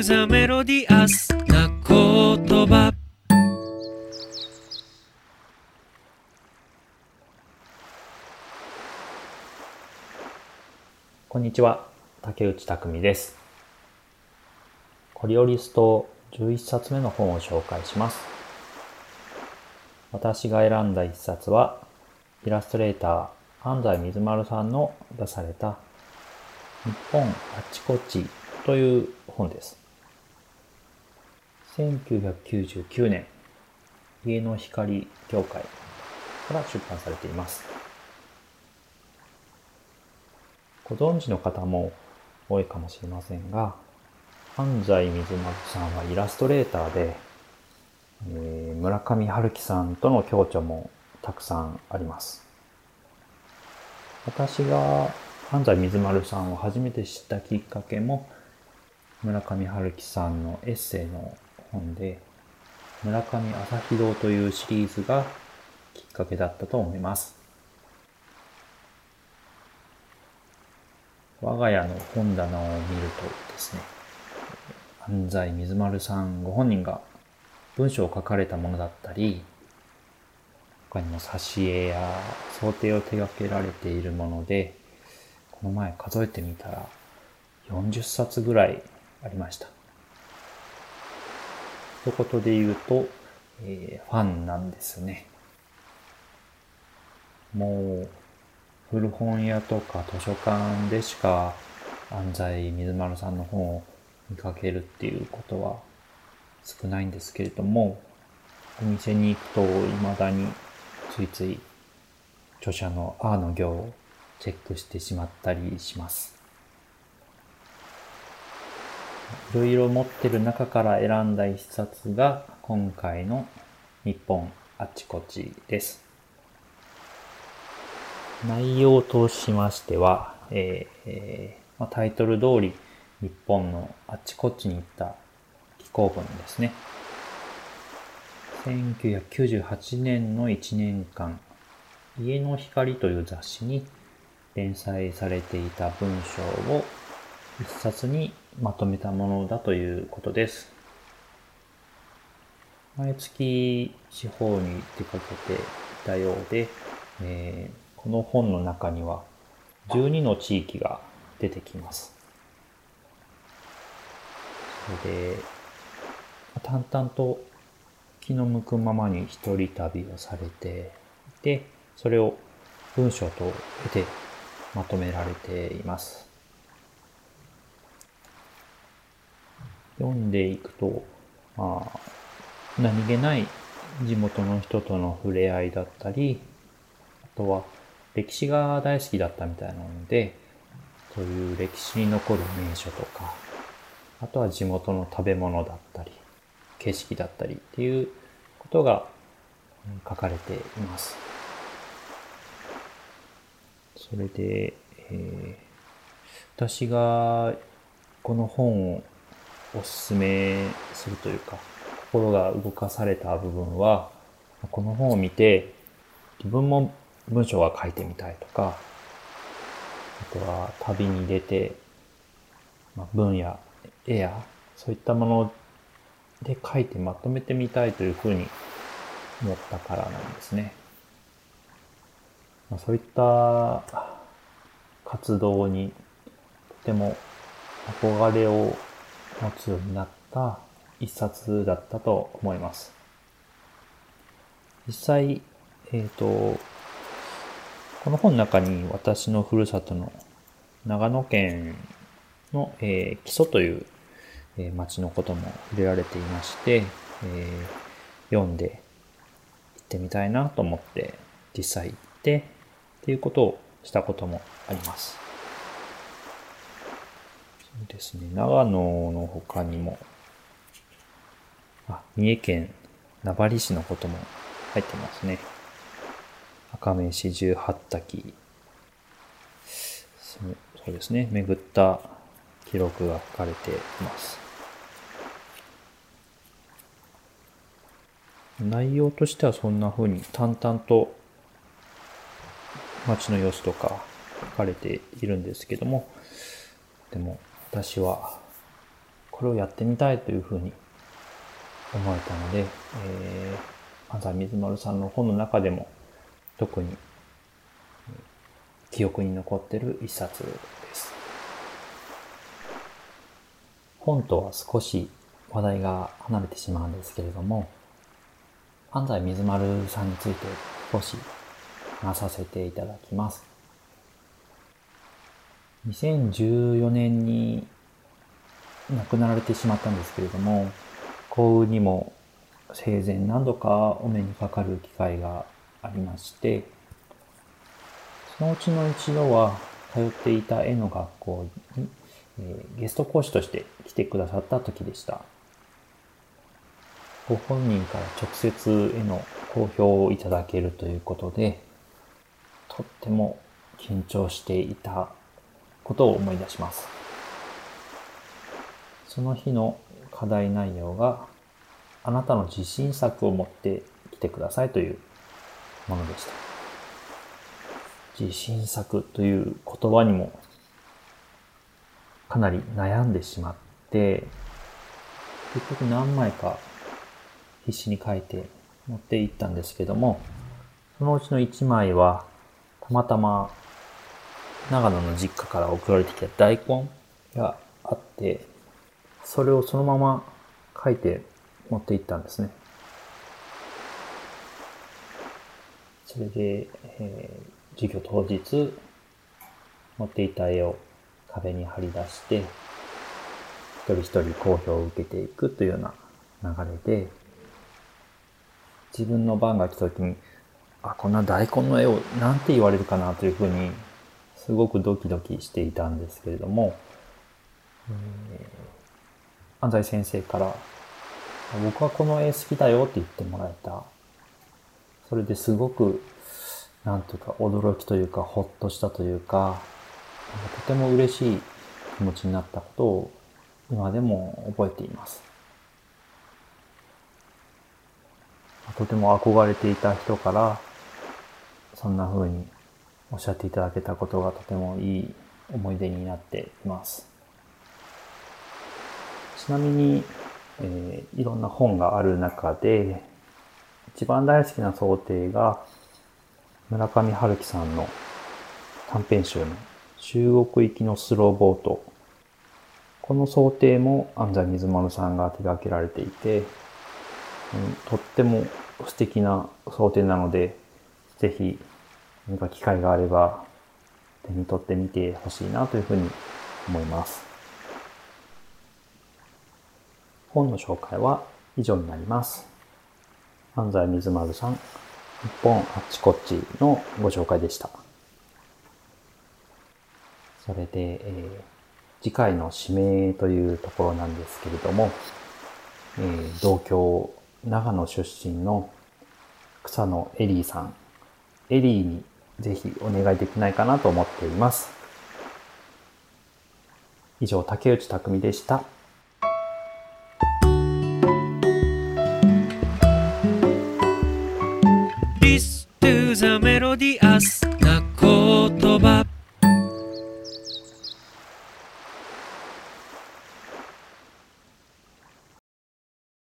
クザメロディアスな言葉こんにちは、竹内匠です。コリオリスト11冊目の本を紹介します。私が選んだ一冊は、イラストレーター安西水丸さんの出された日本あっちこっちという本です。1999年、家の光協会から出版されています。ご存知の方も多いかもしれませんが、安西水丸さんはイラストレーターで、えー村上春樹さんとの共著もたくさんあります。私が安西水丸さんを初めて知ったきっかけも、村上春樹さんのエッセイの本で、村上朝日堂というシリーズがきっかけだったと思います。我が家の本棚を見るとですね、安西水丸さんご本人が文章を書かれたものだったり、他にも挿絵や想定を手掛けられているもので、この前数えてみたら40冊ぐらいありました。一言で言うと、えーファンなんですね。もう、古本屋とか図書館でしか安西水丸さんの本を見かけるっていうことは少ないんですけれども、お店に行くと未だについつい著者のアーの行をチェックしてしまったりします。いろいろ持ってる中から選んだ一冊が今回の日本あちこちです。内容としましては、えーえーま、タイトル通り日本のあちこちに行った寄稿文ですね。1998年の1年間、家の光という雑誌に連載されていた文章を一冊にまとめたものだということです。毎月地方に出かけていたようで、えーこの本の中には12の地域が出てきます。それで、淡々と気の向くままに一人旅をされていて、それを文章と得てまとめられています。読んでいくと、まあ、何気ない地元の人との触れ合いだったり、あとは歴史が大好きだったみたいなので、そういう歴史に残る名所とか、あとは地元の食べ物だったり、景色だったりっていうことが書かれています。それで、えー私がこの本をおすすめするというか、心が動かされた部分は、この本を見て、自分も文章が書いてみたいとか、あとは旅に出て、まあ、文や絵やそういったもので書いてまとめてみたいというふうに思ったからなんですね。まあ、そういった活動にとても憧れを持つようになった一冊だったと思います。実際、えっ、と、この本の中に私のふるさとの長野県の、えー木曽という、えー町のことも触れられていまして、えー読んで行ってみたいなと思って実際行ってっていうことをしたこともあります。ですね、長野の他にも、あ、三重県名張市のことも入ってますね。赤目四十八滝。そうそうですね。巡った記録が書かれています。内容としてはそんな風に淡々と街の様子とか書かれているんですけども。でも私はこれをやってみたいというふうに思えたので、えー、安西水丸さんの本の中でも特に記憶に残っている一冊です。本とは少し話題が離れてしまうんですけれども、安西水丸さんについて少し話させていただきます。2014年に亡くなられてしまったんですけれども、幸運にも生前何度かお目にかかる機会がありまして、そのうちの一度は通っていた絵の学校に、えー、ゲスト講師として来てくださった時でした。ご本人から直接絵の好評をいただけるということで、とっても緊張していたことを思い出します。その日の課題内容があなたの自信作を持ってきてくださいというものでした。自信作という言葉にもかなり悩んでしまって、結局何枚か必死に書いて持っていったんですけども、そのうちの1枚はたまたま長野の実家から送られてきた大根があって、それをそのまま書いて持って行ったんですね。それで、えー、授業当日、持っていた絵を壁に貼り出して、一人一人好評を受けていくというような流れで、自分の番が来た時に、あ、こんな大根の絵をなんて言われるかなというふうに、すごくドキドキしていたんですけれども、えー、安西先生から、僕はこの絵好きだよって言ってもらえた。それですごく、なんというか驚きというか、ほっとしたというか、とても嬉しい気持ちになったことを今でも覚えています。とても憧れていた人から、そんな風におっしゃっていただけたことがとてもいい思い出になっています。ちなみに、えー、いろんな本がある中で、一番大好きな想定が、村上春樹さんの短編集の中国行きのスローボート。この想定も安西水丸さんが手掛けられていて、うん、とっても素敵な想定なので、ぜひ何か機会があれば手に取ってみてほしいなというふうに思います。本の紹介は以上になります。安西水丸さん、日本あっちこっちのご紹介でした。それで、えー、次回の指名というところなんですけれども、えー、同郷、長野出身の草野エリーさん、エリーにぜひお願いできないかなと思っています。以上、竹内匠でした。